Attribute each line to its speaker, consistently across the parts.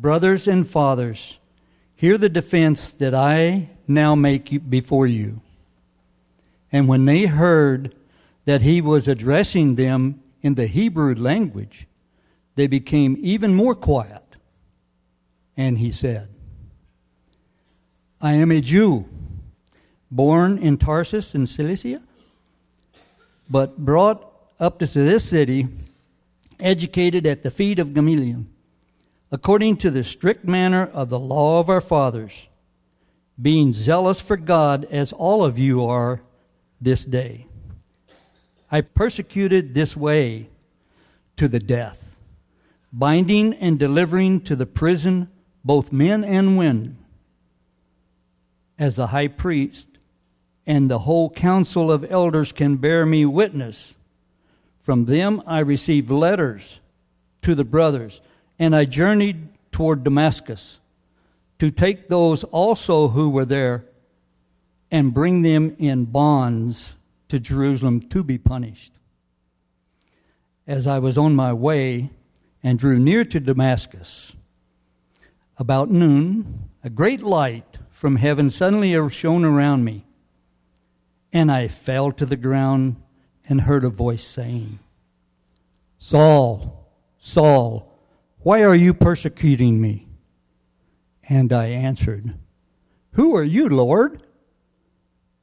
Speaker 1: Brothers and fathers, hear the defense that I now make before you. And when they heard that he was addressing them in the Hebrew language, they became even more quiet. And he said, I am a Jew, born in Tarsus in Cilicia, but brought up to this city, educated at the feet of Gamaliel, according to the strict manner of the law of our fathers, being zealous for God as all of you are this day. I persecuted this way to the death, binding and delivering to the prison both men and women. As the high priest and the whole council of elders can bear me witness, from them I received letters to the brothers, and I journeyed toward Damascus to take those also who were there and bring them in bonds to Jerusalem to be punished. As I was on my way and drew near to Damascus, about noon, a great light from heaven suddenly shone around me, and I fell to the ground and heard a voice saying, Saul, Saul, why are you persecuting me? And I answered, Who are you, Lord?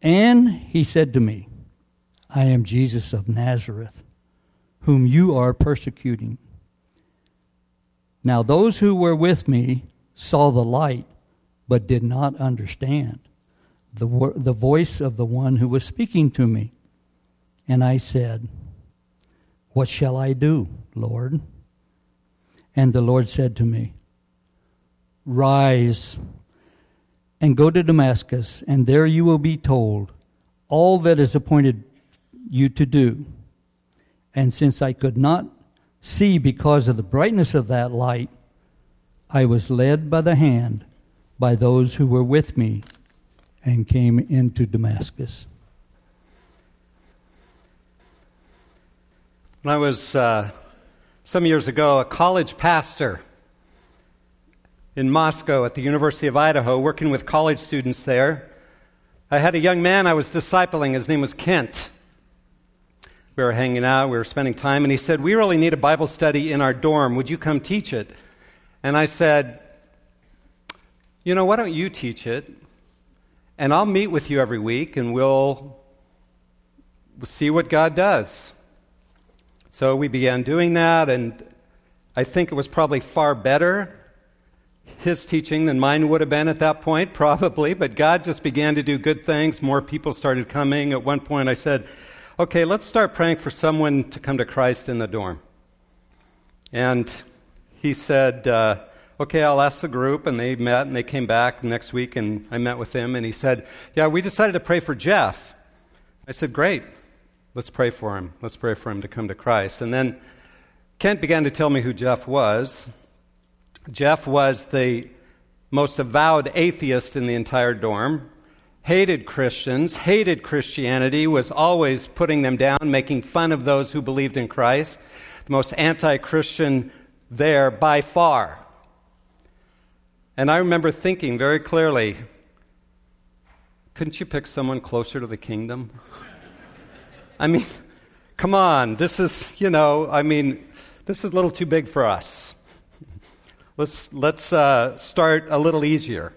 Speaker 1: And he said to me, I am Jesus of Nazareth, whom you are persecuting. Now those who were with me saw the light, but did not understand the, the voice of the one who was speaking to me. And I said, What shall I do, Lord? And the Lord said to me, Rise and go to Damascus, and there you will be told all that is appointed you to do. And since I could not see because of the brightness of that light, I was led by the hand by those who were with me and came into Damascus.
Speaker 2: When I was uh, some years ago a college pastor in Moscow at the University of Idaho, working with college students there, I had a young man I was discipling. His name was Kent. We were hanging out, we were spending time, and he said, We really need a Bible study in our dorm. Would you come teach it? And I said, You know, why don't you teach it? And I'll meet with you every week and we'll, see what God does. So we began doing that, and I think it was probably far better his teaching than mine would have been at that point, probably, but God just began to do good things. More people started coming. At one point, I said, Okay, let's start praying for someone to come to Christ in the dorm. And he said, uh, Okay, I'll ask the group. And they met and they came back next week, and I met with him. And he said, Yeah, we decided to pray for Jeff. I said, Great. Let's pray for him. Let's pray for him to come to Christ. And then Kent began to tell me who Jeff was. Jeff was the most avowed atheist in the entire dorm, hated Christians, hated Christianity, was always putting them down, making fun of those who believed in Christ, the most anti Christian there by far. And I remember thinking very clearly couldn't you pick someone closer to the kingdom? I mean, come on, this is, you know, I mean, this is a little too big for us. Let's, let's uh, start a little easier.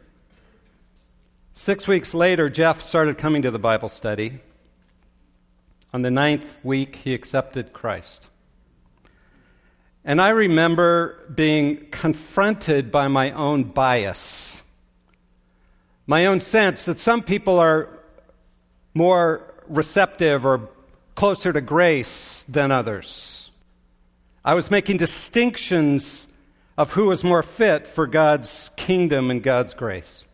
Speaker 2: Six weeks later, Jeff started coming to the Bible study. On the ninth week, he accepted Christ. And I remember being confronted by my own bias, my own sense that some people are more receptive or closer to grace than others. I was making distinctions of who was more fit for God's kingdom and God's grace.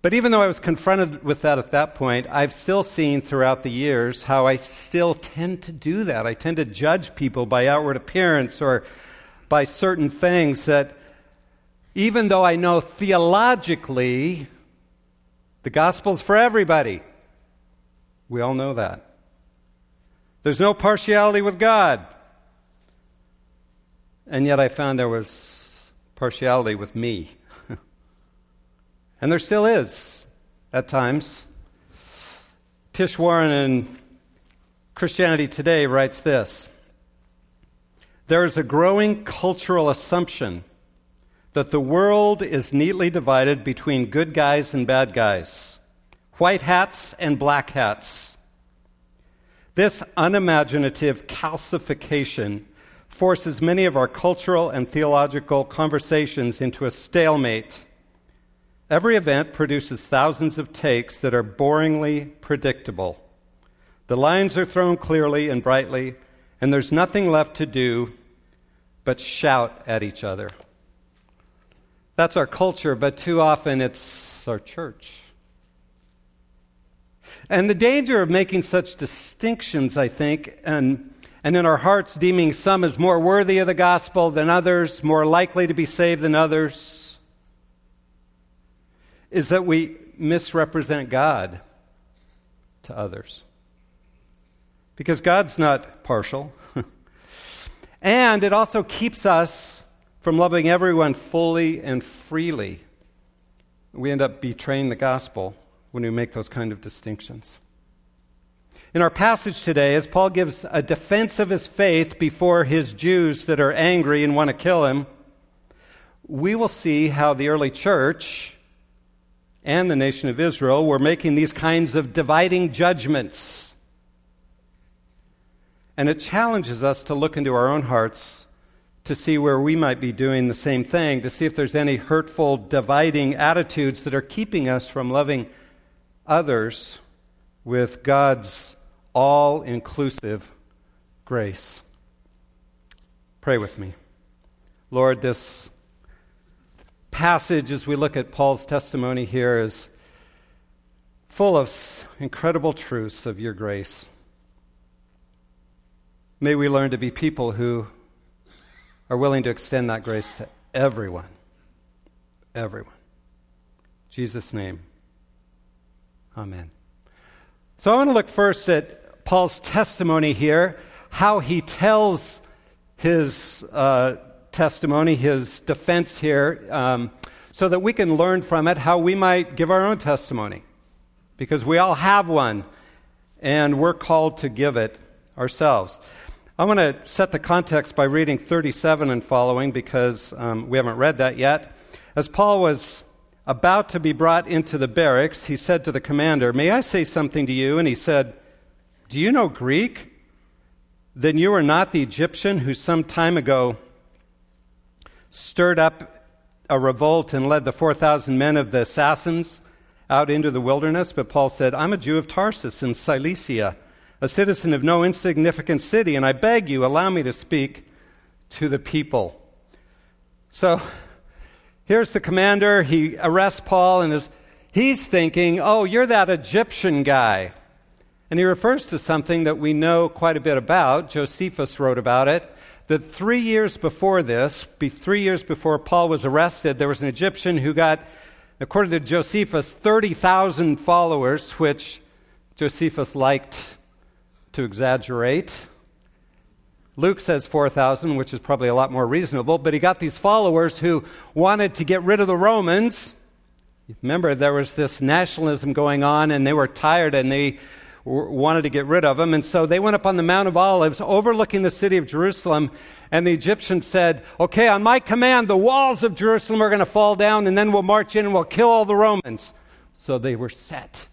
Speaker 2: But even though I was confronted with that at that point, I've still seen throughout the years how I still tend to do that. I tend to judge people by outward appearance or by certain things that, even though I know theologically the gospel's for everybody, we all know that. There's no partiality with God. And yet I found there was partiality with me. and there still is at times. Tish Warren in Christianity Today writes this There is a growing cultural assumption that the world is neatly divided between good guys and bad guys, white hats and black hats. This unimaginative calcification forces many of our cultural and theological conversations into a stalemate. Every event produces thousands of takes that are boringly predictable. The lines are thrown clearly and brightly, and there's nothing left to do but shout at each other. That's our culture, but too often it's our church. And the danger of making such distinctions, I think, and, and in our hearts deeming some as more worthy of the gospel than others, more likely to be saved than others, is that we misrepresent God to others. Because God's not partial. and it also keeps us from loving everyone fully and freely. We end up betraying the gospel when we make those kind of distinctions. In our passage today, as Paul gives a defense of his faith before his Jews that are angry and want to kill him, we will see how the early church and the nation of Israel were making these kinds of dividing judgments. And it challenges us to look into our own hearts to see where we might be doing the same thing, to see if there's any hurtful, dividing attitudes that are keeping us from loving others with God's all inclusive grace. Pray with me. Lord, this passage, as we look at Paul's testimony here, is full of incredible truths of your grace. May we learn to be people who are willing to extend that grace to everyone. Everyone. Jesus' name. Amen. So I want to look first at Paul's testimony here, how he tells his uh, testimony, his defense here, um, so that we can learn from it how we might give our own testimony. Because we all have one, and we're called to give it ourselves. I want to set the context by reading 37 and following because um, we haven't read that yet. As Paul was about to be brought into the barracks, he said to the commander, May I say something to you? And he said, Do you know Greek? Then you are not the Egyptian who some time ago stirred up a revolt and led the 4,000 men of the assassins out into the wilderness. But Paul said, I'm a Jew of Tarsus in Cilicia, a citizen of no insignificant city, and I beg you, allow me to speak to the people. So, Here's the commander. He arrests Paul and is, he's thinking, oh, you're that Egyptian guy. And he refers to something that we know quite a bit about. Josephus wrote about it. That three years before this, be three years before Paul was arrested, there was an Egyptian who got, according to Josephus, 30,000 followers, which Josephus liked to exaggerate. Luke says 4,000, which is probably a lot more reasonable, but he got these followers who wanted to get rid of the Romans. Remember, there was this nationalism going on, and they were tired and they wanted to get rid of them. And so they went up on the Mount of Olives, overlooking the city of Jerusalem. And the Egyptians said, Okay, on my command, the walls of Jerusalem are going to fall down, and then we'll march in and we'll kill all the Romans. So they were set.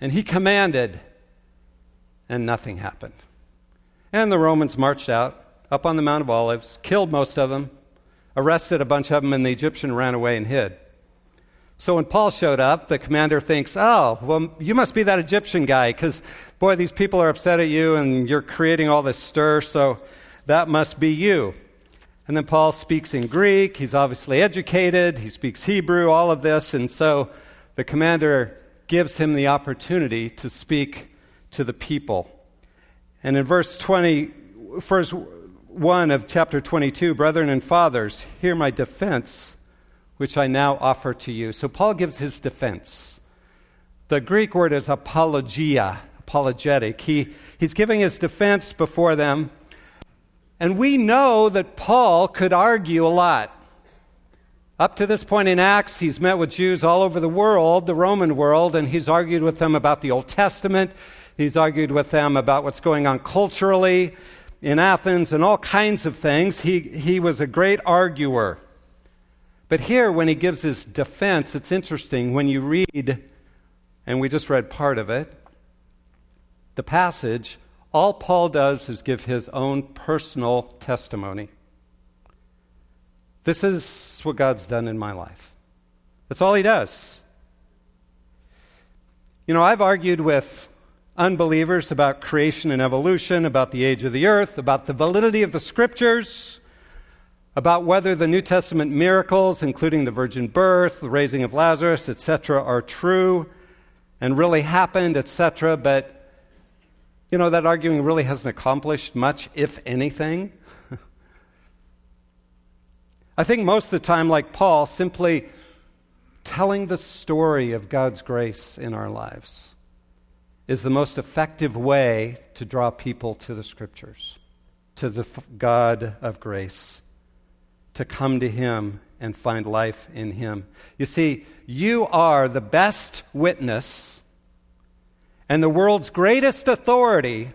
Speaker 2: And he commanded, and nothing happened. And the Romans marched out up on the Mount of Olives, killed most of them, arrested a bunch of them, and the Egyptian ran away and hid. So when Paul showed up, the commander thinks, oh, well, you must be that Egyptian guy, because, boy, these people are upset at you and you're creating all this stir, so that must be you. And then Paul speaks in Greek. He's obviously educated. He speaks Hebrew, all of this. And so the commander gives him the opportunity to speak to the people. And in verse 20, verse 1 of chapter 22, brethren and fathers, hear my defense, which I now offer to you. So Paul gives his defense. The Greek word is apologia, apologetic. He, he's giving his defense before them. And we know that Paul could argue a lot. Up to this point in Acts, he's met with Jews all over the world, the Roman world, and he's argued with them about the Old Testament. He's argued with them about what's going on culturally in Athens and all kinds of things. He, he was a great arguer. But here, when he gives his defense, it's interesting. When you read, and we just read part of it, the passage, all Paul does is give his own personal testimony. This is what God's done in my life. That's all he does. You know, I've argued with unbelievers about creation and evolution, about the age of the earth, about the validity of the scriptures, about whether the New Testament miracles, including the virgin birth, the raising of Lazarus, etc., are true and really happened, etc. But, you know, that arguing really hasn't accomplished much, if anything. I think most of the time, like Paul, simply telling the story of God's grace in our lives is the most effective way to draw people to the Scriptures, to the God of grace, to come to Him and find life in Him. You see, you are the best witness and the world's greatest authority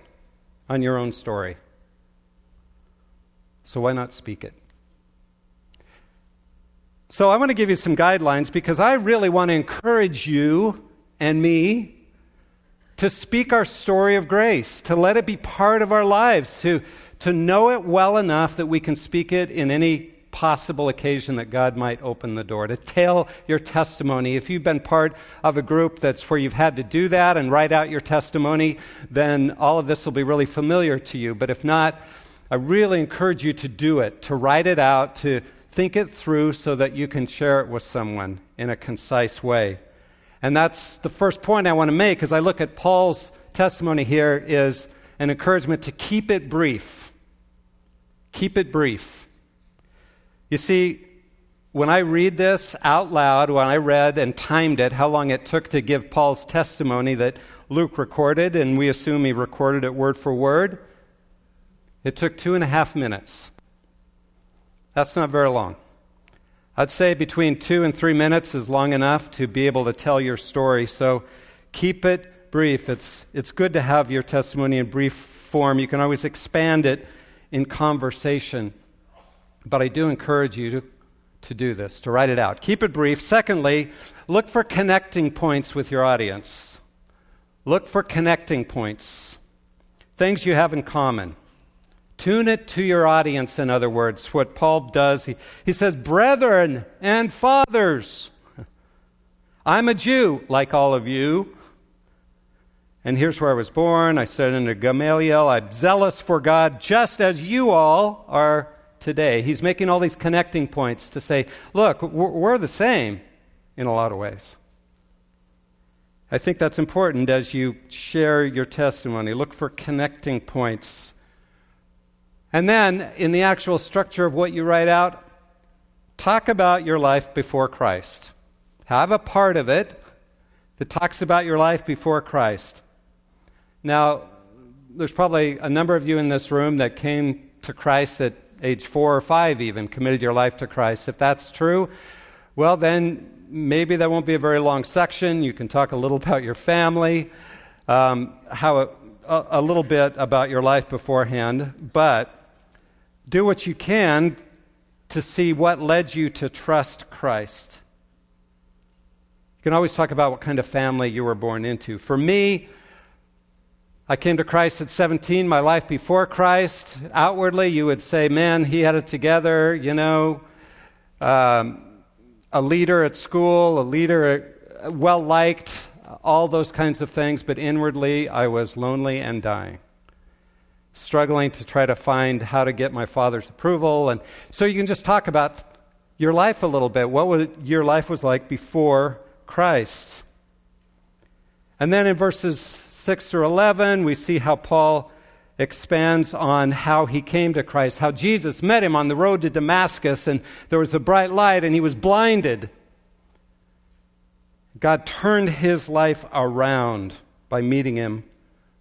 Speaker 2: on your own story. So why not speak it? So I want to give you some guidelines because I really want to encourage you and me to speak our story of grace, to let it be part of our lives, to, to know it well enough that we can speak it in any possible occasion that God might open the door, to tell your testimony. If you've been part of a group that's where you've had to do that and write out your testimony, then all of this will be really familiar to you. But if not, I really encourage you to do it, to write it out, to think it through so that you can share it with someone in a concise way. And that's the first point I want to make as I look at Paul's testimony here is an encouragement to keep it brief. Keep it brief. You see, when I read this out loud, when I read and timed it, how long it took to give Paul's testimony that Luke recorded, and we assume he recorded it word for word, it took two and a half minutes. That's not very long. I'd say between two and three minutes is long enough to be able to tell your story. So keep it brief. It's, it's good to have your testimony in brief form. You can always expand it in conversation. But I do encourage you to, to do this, to write it out. Keep it brief. Secondly, look for connecting points with your audience. Look for connecting points, things you have in common. Tune it to your audience, in other words. What Paul does, he, he says, Brethren and fathers, I'm a Jew like all of you. And here's where I was born. I studied under Gamaliel. I'm zealous for God just as you all are today. He's making all these connecting points to say, look, we're the same in a lot of ways. I think that's important as you share your testimony. Look for connecting points and then, in the actual structure of what you write out, talk about your life before Christ. Have a part of it that talks about your life before Christ. Now, there's probably a number of you in this room that came to Christ at age four or five, even committed your life to Christ. If that's true, well, then maybe that won't be a very long section. You can talk a little about your family, um, how a, a little bit about your life beforehand, but do what you can to see what led you to trust Christ. You can always talk about what kind of family you were born into. For me, I came to Christ at 17, my life before Christ. Outwardly, you would say, man, he had it together, you know, um, a leader at school, a leader, well liked, all those kinds of things. But inwardly, I was lonely and dying struggling to try to find how to get my father's approval. And so you can just talk about your life a little bit. What would, your life was like before Christ. And then in verses 6 through 11, we see how Paul expands on how he came to Christ, how Jesus met him on the road to Damascus, and there was a bright light, and he was blinded. God turned his life around by meeting him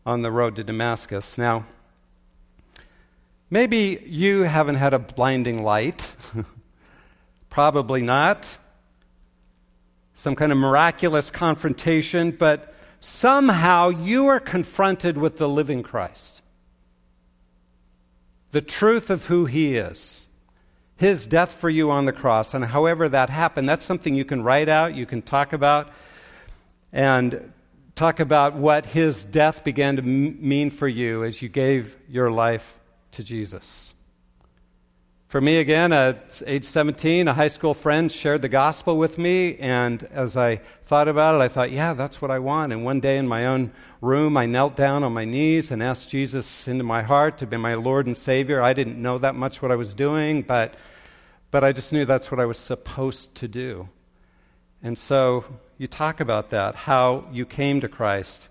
Speaker 2: on the road to Damascus. Now, Maybe you haven't had a blinding light, Probably not. Some kind of miraculous confrontation, but somehow you are confronted with the living Christ. The truth of who he is. His death for you on the cross. And however that happened, that's something you can write out, you can talk about, and talk about what his death began to m- mean for you as you gave your life to Jesus. For me, again, at age 17, a high school friend shared the gospel with me, and as I thought about it, I thought, yeah, that's what I want. And one day in my own room, I knelt down on my knees and asked Jesus into my heart to be my Lord and Savior. I didn't know that much what I was doing, but, but I just knew that's what I was supposed to do. And so you talk about that, how you came to Christ.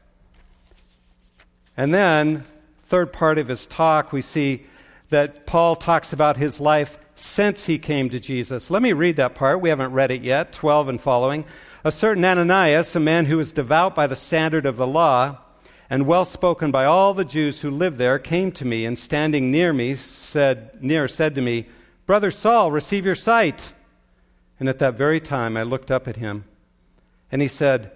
Speaker 2: And then, third part of his talk, we see that Paul talks about his life since he came to Jesus. Let me read that part. We haven't read it yet, 12 and following. A certain Ananias, a man who was devout by the standard of the law and well spoken by all the Jews who lived there, came to me and standing near me said near said to me, "Brother Saul, receive your sight." And at that very time I looked up at him, and he said,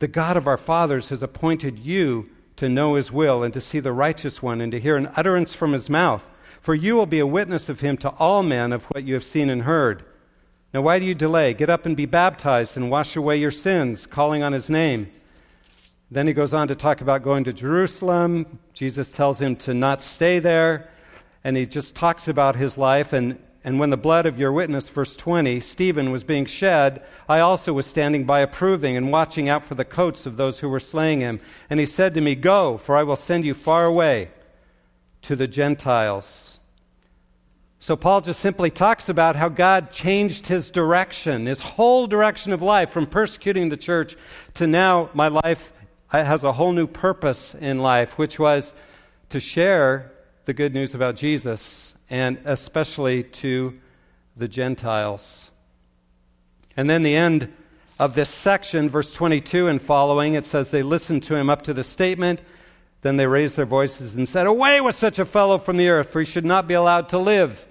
Speaker 2: "The God of our fathers has appointed you to know his will and to see the righteous one and to hear an utterance from his mouth." For you will be a witness of him to all men of what you have seen and heard. Now, why do you delay? Get up and be baptized and wash away your sins, calling on his name. Then he goes on to talk about going to Jerusalem. Jesus tells him to not stay there. And he just talks about his life. And, and when the blood of your witness, verse 20, Stephen, was being shed, I also was standing by approving and watching out for the coats of those who were slaying him. And he said to me, Go, for I will send you far away to the Gentiles. So, Paul just simply talks about how God changed his direction, his whole direction of life, from persecuting the church to now my life has a whole new purpose in life, which was to share the good news about Jesus, and especially to the Gentiles. And then the end of this section, verse 22 and following, it says they listened to him up to the statement. Then they raised their voices and said, Away with such a fellow from the earth, for he should not be allowed to live.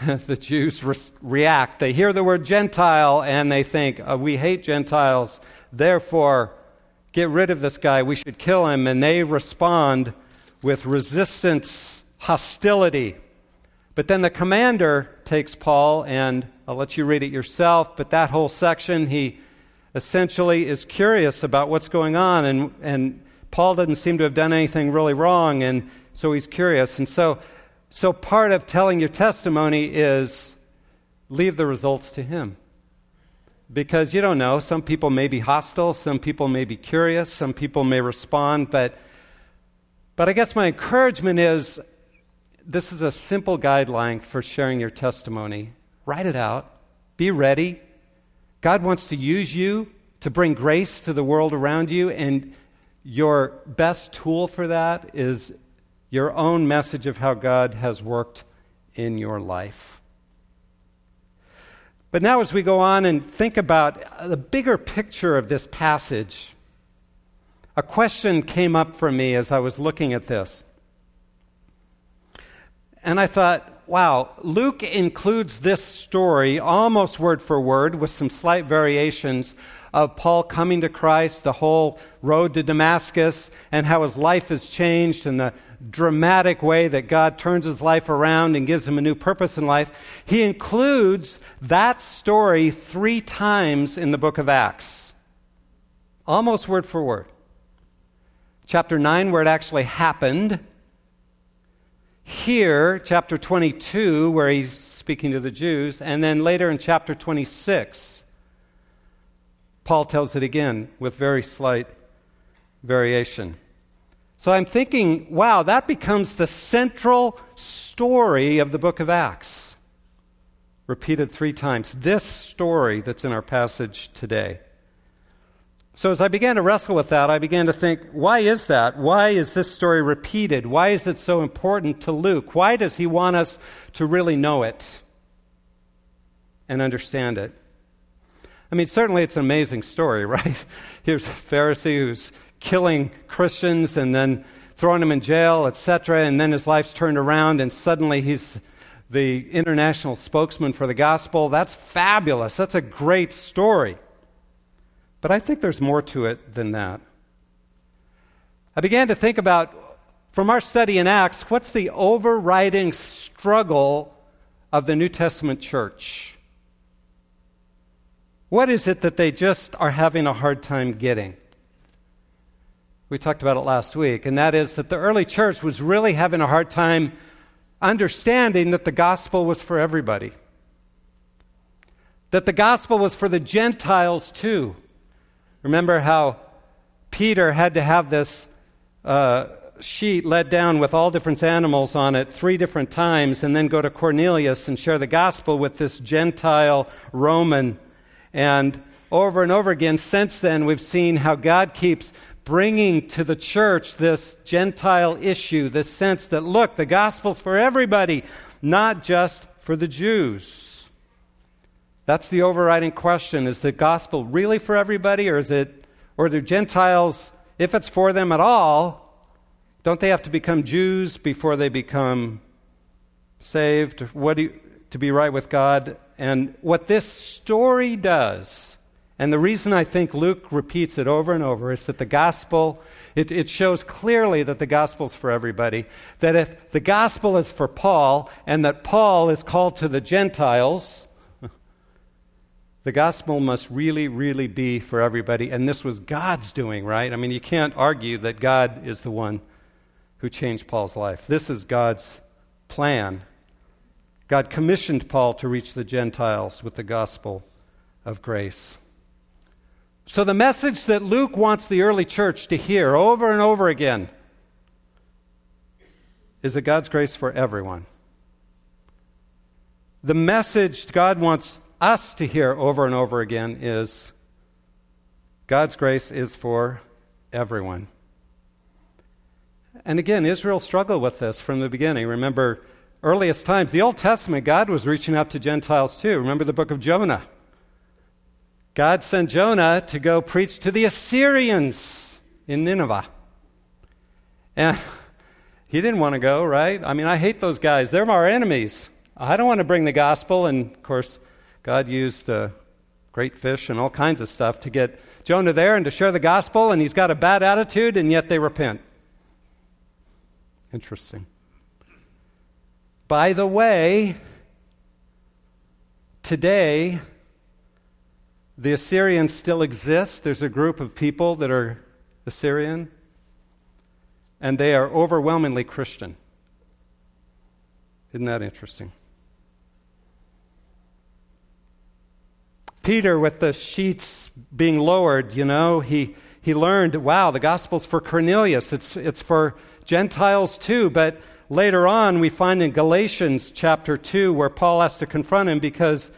Speaker 2: the Jews re- react. They hear the word Gentile and they think, oh, We hate Gentiles, therefore, get rid of this guy. We should kill him. And they respond with resistance, hostility. But then the commander takes Paul, and I'll let you read it yourself, but that whole section, he essentially is curious about what's going on, and, and Paul doesn't seem to have done anything really wrong, and so he's curious. And so so, part of telling your testimony is leave the results to Him. Because you don't know, some people may be hostile, some people may be curious, some people may respond, but, but I guess my encouragement is this is a simple guideline for sharing your testimony. Write it out, be ready. God wants to use you to bring grace to the world around you, and your best tool for that is your own message of how God has worked in your life. But now, as we go on and think about the bigger picture of this passage, a question came up for me as I was looking at this. And I thought, wow, Luke includes this story almost word for word with some slight variations of Paul coming to Christ, the whole road to Damascus, and how his life has changed, and the dramatic way that God turns his life around and gives him a new purpose in life. He includes that story three times in the book of Acts, almost word for word. Chapter 9, where it actually happened. Here, chapter 22, where he's speaking to the Jews. And then later in chapter 26, Paul tells it again with very slight variation. So I'm thinking, wow, that becomes the central story of the book of Acts. Repeated three times. This story that's in our passage today. So as I began to wrestle with that, I began to think, why is that? Why is this story repeated? Why is it so important to Luke? Why does he want us to really know it and understand it? I mean, certainly it's an amazing story, right? Here's a Pharisee who's killing Christians and then throwing them in jail, etc., and then his life's turned around and suddenly he's the international spokesman for the gospel. That's fabulous. That's a great story. But I think there's more to it than that. I began to think about, from our study in Acts, what's the overriding struggle of the New Testament church? What is it that they just are having a hard time getting? We talked about it last week, and that is that the early church was really having a hard time understanding that the gospel was for everybody. That the gospel was for the Gentiles too. Remember how Peter had to have this uh, sheet let down with all different animals on it three different times and then go to Cornelius and share the gospel with this Gentile Roman. And over and over again, since then, we've seen how God keeps bringing to the church this Gentile issue, this sense that, look, the gospel for everybody, not just for the Jews. That's the overriding question. Is the gospel really for everybody, or is it, or do Gentiles, if it's for them at all, don't they have to become Jews before they become saved? What you, to be right with God? And what this story does and the reason I think Luke repeats it over and over is that the gospel, it, it, shows clearly that the gospel is for everybody. That if the gospel is for Paul and that Paul is called to the Gentiles, the gospel must really, really be for everybody. And this was God's doing, right? I mean, you can't argue that God is the one who changed Paul's life. This is God's plan. God commissioned Paul to reach the Gentiles with the gospel of grace. So, the message that Luke wants the early church to hear over and over again is that God's grace for everyone. The message God wants us to hear over and over again is God's grace is for everyone. And again, Israel struggled with this from the beginning. Remember, earliest times, the Old Testament, God was reaching out to Gentiles too. Remember the book of Jonah. God sent Jonah to go preach to the Assyrians in Nineveh. And he didn't want to go, right? I mean, I hate those guys. They're our enemies. I don't want to bring the gospel. And of course, God used uh, great fish and all kinds of stuff to get Jonah there and to share the gospel. And he's got a bad attitude, and yet they repent. Interesting. By the way, today, the Assyrians still exist. There's a group of people that are Assyrian, and they are overwhelmingly Christian. Isn't that interesting? Peter, with the sheets being lowered, you know, he, he learned, wow, the gospel's for Cornelius. It's, it's for Gentiles too. But later on, we find in Galatians chapter 2 where Paul has to confront him because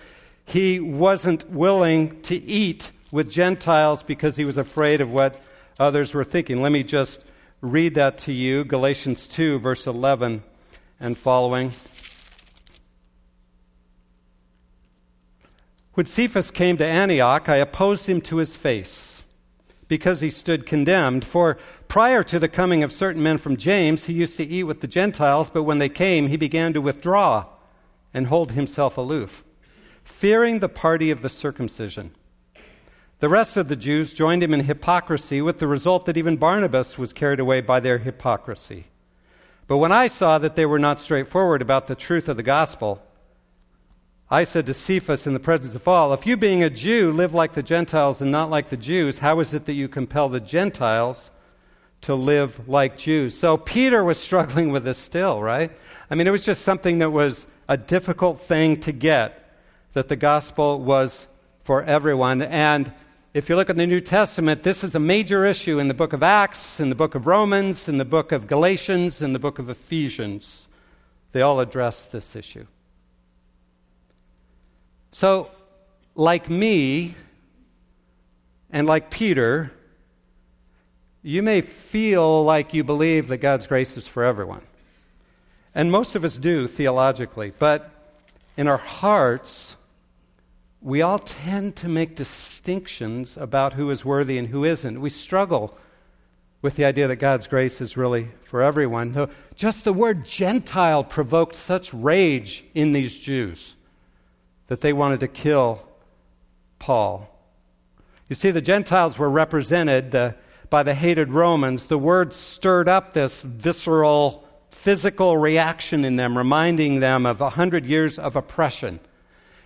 Speaker 2: he wasn't willing to eat with Gentiles because he was afraid of what others were thinking. Let me just read that to you Galatians 2, verse 11 and following. When Cephas came to Antioch, I opposed him to his face because he stood condemned. For prior to the coming of certain men from James, he used to eat with the Gentiles, but when they came, he began to withdraw and hold himself aloof fearing the party of the circumcision. The rest of the Jews joined him in hypocrisy, with the result that even Barnabas was carried away by their hypocrisy. But when I saw that they were not straightforward about the truth of the gospel, I said to Cephas in the presence of all, If you, being a Jew, live like the Gentiles and not like the Jews, how is it that you compel the Gentiles to live like Jews? So Peter was struggling with this still, right? I mean, it was just something that was a difficult thing to get that the gospel was for everyone. And if you look at the New Testament, this is a major issue in the book of Acts, in the book of Romans, in the book of Galatians, in the book of Ephesians. They all address this issue. So, like me and like Peter, you may feel like you believe that God's grace is for everyone. And most of us do theologically, but in our hearts, we all tend to make distinctions about who is worthy and who isn't. We struggle with the idea that God's grace is really for everyone. Just the word Gentile provoked such rage in these Jews that they wanted to kill Paul. You see, the Gentiles were represented uh, by the hated Romans. The word stirred up this visceral, physical reaction in them, reminding them of a hundred years of oppression.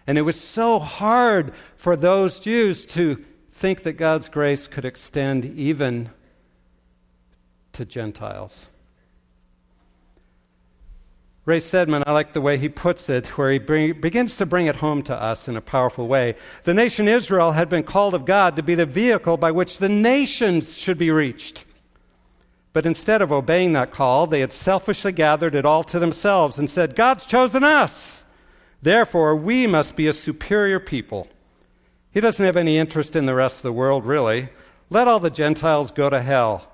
Speaker 2: And it was so hard for those Jews to think that God's grace could extend even to Gentiles. Ray Stedman, I like the way he puts it, where he bring, begins to bring it home to us in a powerful way. The nation Israel had been called of God to be the vehicle by which the nations should be reached. But instead of obeying that call, they had selfishly gathered it all to themselves and said, God's chosen us. Therefore, we must be a superior people. He doesn't have any interest in the rest of the world, really. Let all the Gentiles go to hell.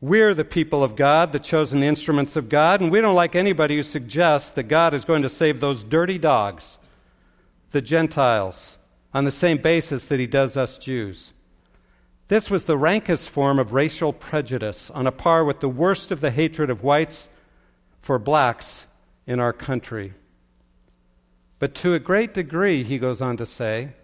Speaker 2: We're the people of God, the chosen instruments of God, and we don't like anybody who suggests that God is going to save those dirty dogs, the Gentiles, on the same basis that he does us Jews. This was the rankest form of racial prejudice, on a par with the worst of the hatred of whites for blacks in our country. But to a great degree, he goes on to say,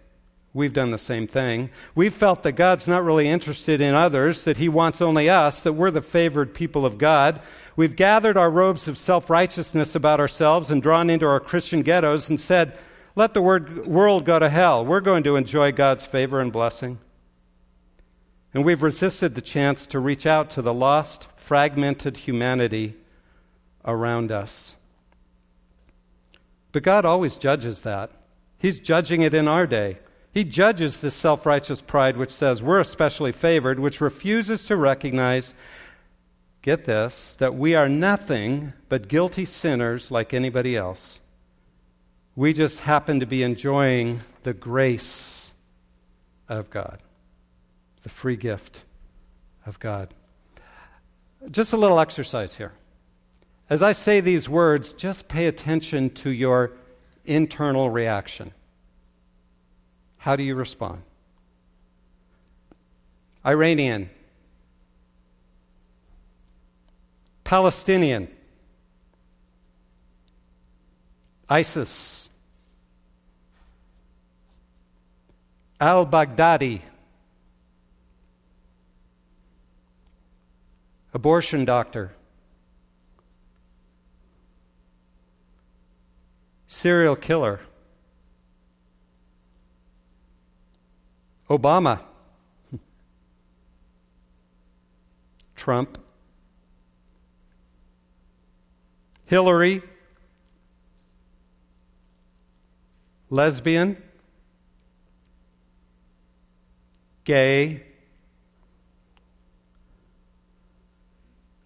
Speaker 2: We've done the same thing. We've felt that God's not really interested in others, that He wants only us, that we're the favored people of God. We've gathered our robes of self righteousness about ourselves and drawn into our Christian ghettos and said, Let the world go to hell. We're going to enjoy God's favor and blessing. And we've resisted the chance to reach out to the lost, fragmented humanity around us. But God always judges that. He's judging it in our day. He judges this self righteous pride which says we're especially favored, which refuses to recognize, get this, that we are nothing but guilty sinners like anybody else. We just happen to be enjoying the grace of God, the free gift of God. Just a little exercise here. As I say these words, just pay attention to your internal reaction. How do you respond? Iranian, Palestinian, ISIS, al Baghdadi, abortion doctor, serial killer. Obama, Trump, Hillary, lesbian, gay,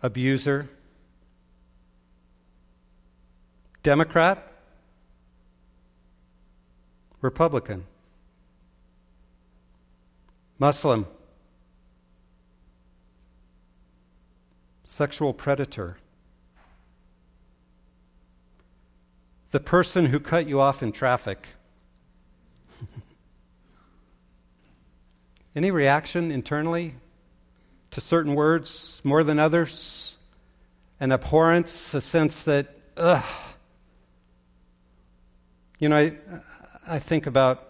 Speaker 2: abuser, Democrat, Republican. Muslim, sexual predator, the person who cut you off in traffic. Any reaction internally to certain words more than others? An abhorrence, a sense that, ugh. You know, I, I think about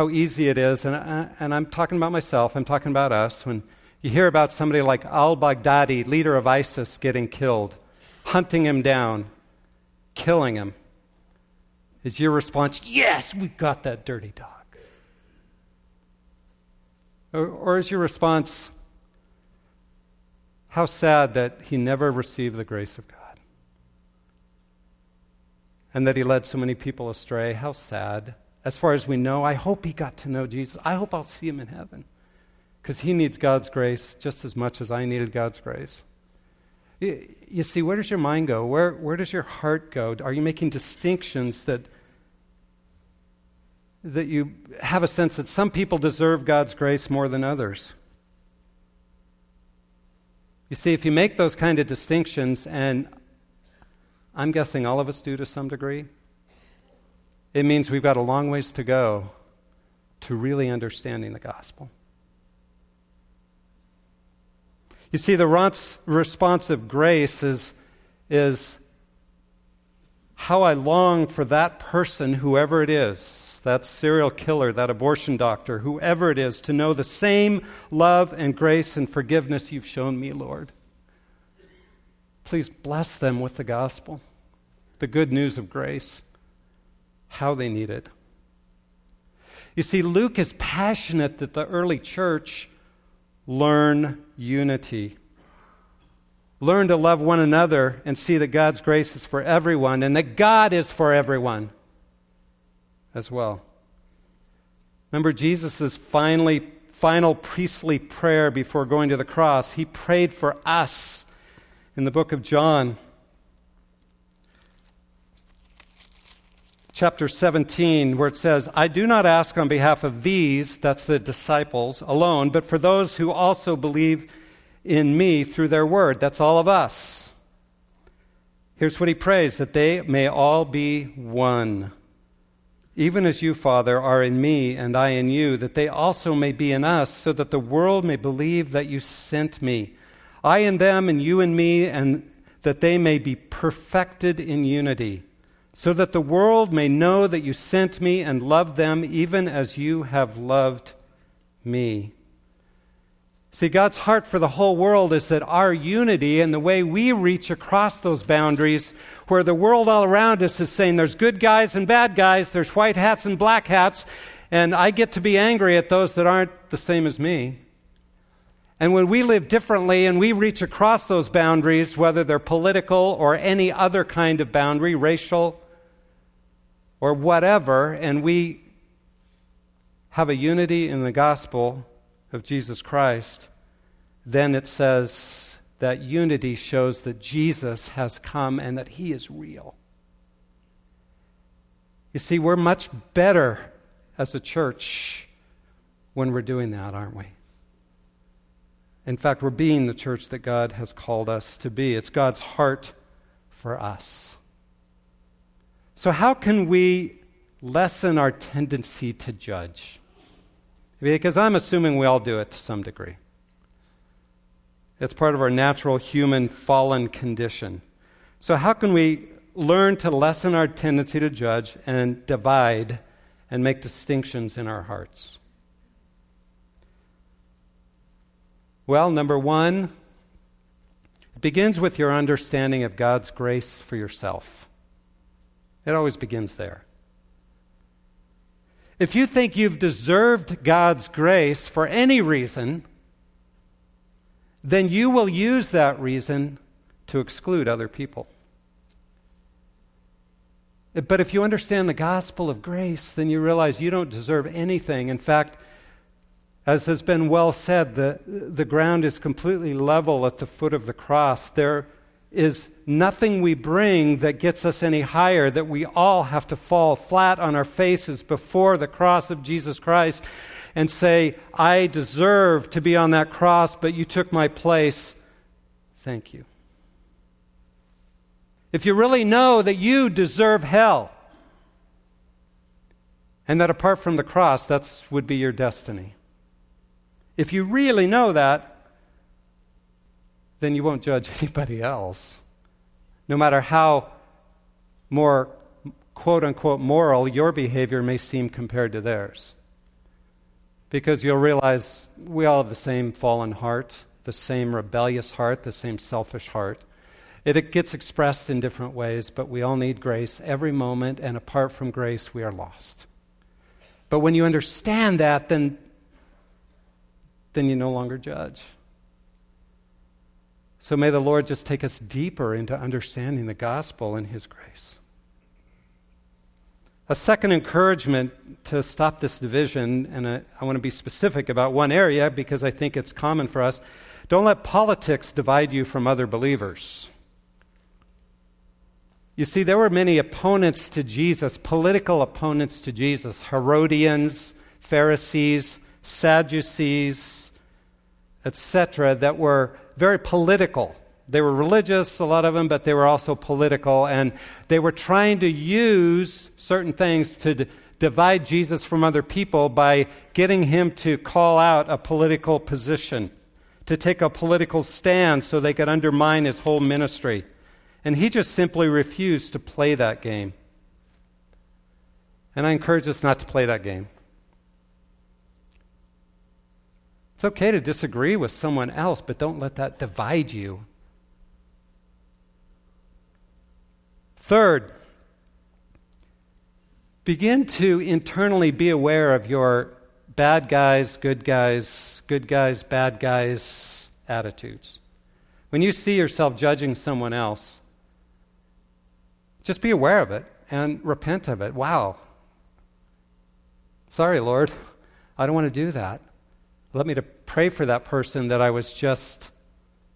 Speaker 2: how easy it is, and, I, and I'm talking about myself, I'm talking about us, when you hear about somebody like al Baghdadi, leader of ISIS, getting killed, hunting him down, killing him. Is your response, yes, we got that dirty dog? Or, or is your response, how sad that he never received the grace of God? And that he led so many people astray? How sad as far as we know. I hope he got to know Jesus. I hope I'll see him in heaven because he needs God's grace just as much as I needed God's grace. You, see, where does your mind go? Where, where does your heart go? Are you making distinctions that, that you have a sense that some people deserve God's grace more than others? You see, if you make those kind of distinctions, and I'm guessing all of us do to some degree, it means we've got a long ways to go to really understanding the gospel. You see, the response of grace is, is how I long for that person, whoever it is, that serial killer, that abortion doctor, whoever it is, to know the same love and grace and forgiveness you've shown me, Lord. Please bless them with the gospel, the good news of grace, how they need it. You see, Luke is passionate that the early church learn unity. Learn to love one another and see that God's grace is for everyone and that God is for everyone as well. Remember Jesus' finally, final priestly prayer before going to the cross? He prayed for us in the book of John. Chapter 17, where it says, I do not ask on behalf of these, that's the disciples alone, but for those who also believe in me through their word. That's all of us. Here's what he prays that they may all be one. Even as you, Father, are in me and I in you, that they also may be in us, so that the world may believe that you sent me. I in them and you in me, and that they may be perfected in unity so that the world may know that you sent me and loved them even as you have loved me. See, God's heart for the whole world is that our unity and the way we reach across those boundaries, where the world all around us is saying there's good guys and bad guys, there's white hats and black hats, and I get to be angry at those that aren't the same as me. And when we live differently and we reach across those boundaries, whether they're political or any other kind of boundary, racial, or whatever, and we have a unity in the gospel of Jesus Christ, then it says that unity shows that Jesus has come and that he is real. You see, we're much better as a church when we're doing that, aren't we? In fact, we're being the church that God has called us to be. It's God's heart for us. So, how can we lessen our tendency to judge? Because I'm assuming we all do it to some degree. It's part of our natural human fallen condition. So, how can we learn to lessen our tendency to judge and divide and make distinctions in our hearts? Well, number one, it begins with your understanding of God's grace for yourself. It always begins there. If you think you've deserved God's grace for any reason, then you will use that reason to exclude other people. But if you understand the gospel of grace, then you realize you don't deserve anything. In fact, as has been well said, the, the ground is completely level at the foot of the cross. There is nothing we bring that gets us any higher, that we all have to fall flat on our faces before the cross of Jesus Christ and say, I deserve to be on that cross, but you took my place. Thank you. If you really know that you deserve hell, and that apart from the cross, that would be your destiny. If you really know that, then you won't judge anybody else. No matter how more quote unquote moral your behavior may seem compared to theirs. Because you'll realize we all have the same fallen heart, the same rebellious heart, the same selfish heart. It, it gets expressed in different ways, but we all need grace every moment, and apart from grace, we are lost. But when you understand that, then, then you no longer judge. So may the Lord just take us deeper into understanding the gospel and His grace. A second encouragement to stop this division, and I, I want to be specific about one area because I think it's common for us don't let politics divide you from other believers. You see, there were many opponents to Jesus, political opponents to Jesus Herodians, Pharisees, Sadducees, etc., that were very political. They were religious, a lot of them, but they were also political. And they were trying to use certain things to d- divide Jesus from other people by getting him to call out a political position, to take a political stand so they could undermine his whole ministry. And he just simply refused to play that game. And I encourage us not to play that game. It's okay to disagree with someone else, but don't let that divide you. Third, begin to internally be aware of your bad guys, good guys, good guys, bad guys attitudes. When you see yourself judging someone else, just be aware of it and repent of it. Wow. Sorry, Lord. I don't want to do that. Let me to pray for that person that I was just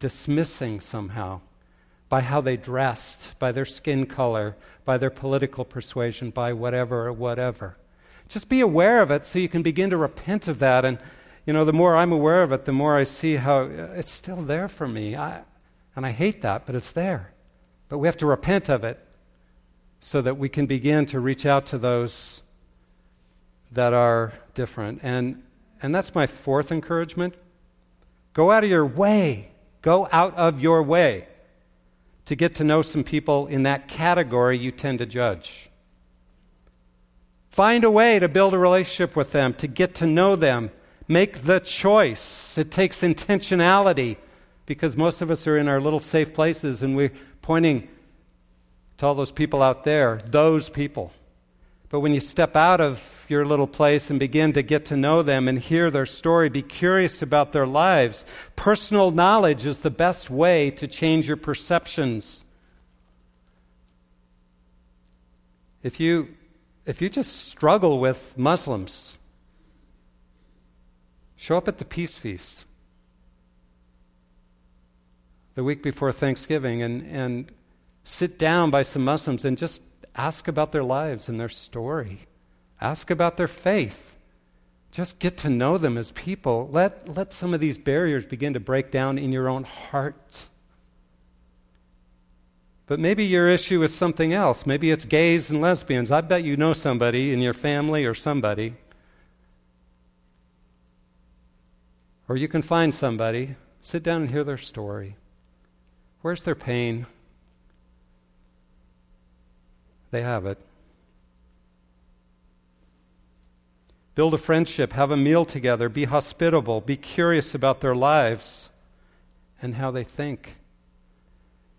Speaker 2: dismissing somehow by how they dressed, by their skin color, by their political persuasion, by whatever, whatever. Just be aware of it so you can begin to repent of that. And, you know, the more I'm aware of it, the more I see how uh, it's still there for me. I, and I hate that, but it's there. But we have to repent of it so that we can begin to reach out to those that are different. And, and that's my fourth encouragement. Go out of your way. Go out of your way to get to know some people in that category you tend to judge. Find a way to build a relationship with them, to get to know them. Make the choice. It takes intentionality because most of us are in our little safe places and we're pointing to all those people out there, those people. But when you step out your little place and begin to get to know them and hear their story, be curious about their lives, personal knowledge is the best way to change your perceptions. If you, if you just struggle with Muslims, show up at the Peace Feast the week before Thanksgiving and, and sit down by some Muslims and just Ask about their lives and their story. Ask about their faith. Just get to know them as people. Let, let some of these barriers begin to break down in your own heart. But maybe your issue is something else. Maybe it's gays and lesbians. I bet you know somebody in your family or somebody. Or you can find somebody, sit down and hear their story. Where's their pain? they have it. Build a friendship, have a meal together, be hospitable, be curious about their lives and how they think.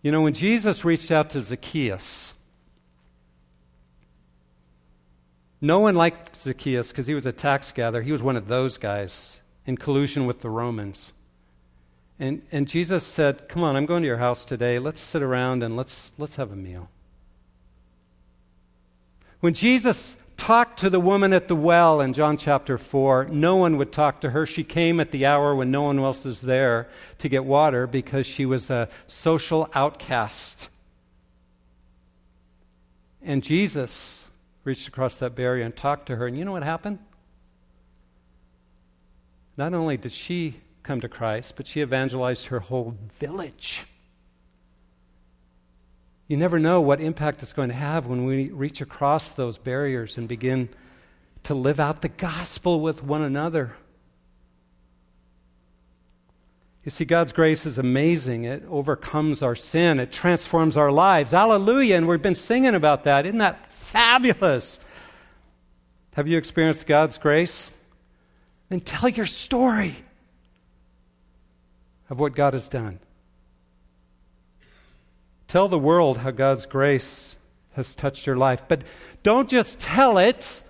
Speaker 2: You know, when Jesus reached out to Zacchaeus, no one liked Zacchaeus because he was a tax gatherer. He was one of those guys in collusion with the Romans. And, and Jesus said, Come on, I'm going to your house today. Let's sit around and let's, let's have a meal. When Jesus talked to the woman at the well in John chapter 4, no one would talk to her. She came at the hour when no one else was there to get water because she was a social outcast. And Jesus reached across that barrier and talked to her. And you know what happened? Not only did she come to Christ, but she evangelized her whole village. You never know what impact it's going to have when we reach across those barriers and begin to live out the gospel with one another. You see, God's grace is amazing. It overcomes our sin, it transforms our lives. Hallelujah. And we've been singing about that. Isn't that fabulous? Have you experienced God's grace? Then tell your story of what God has done. Tell the world how God's grace has touched your life. But don't just tell it,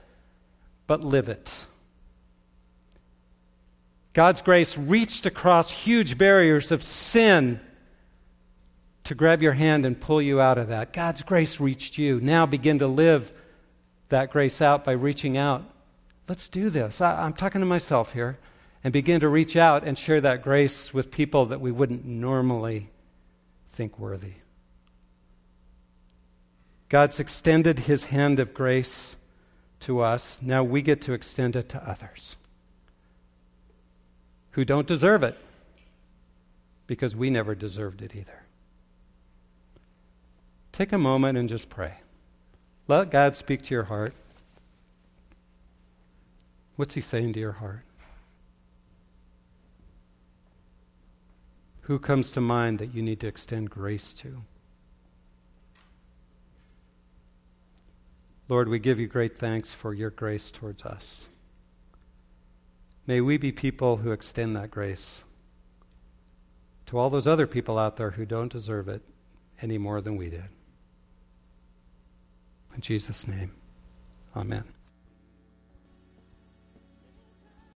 Speaker 2: but live it. God's grace reached across huge barriers of sin to grab your hand and pull you out of that. God's grace reached you. Now begin to live that grace out by reaching out. Let's do this. I, am talking to myself here. And begin to reach out and share that grace with people that we wouldn't normally think worthy. God's extended his hand of grace to us. Now we get to extend it to others who don't deserve it because we never deserved it either. Take a moment and just pray. Let God speak to your heart. What's he saying to your heart? Who comes to mind that you need to extend grace to? Lord, we give you great thanks for your grace towards us. May we be people who extend that grace to all those other people out there who don't deserve it any more than we did. In Jesus' name, amen.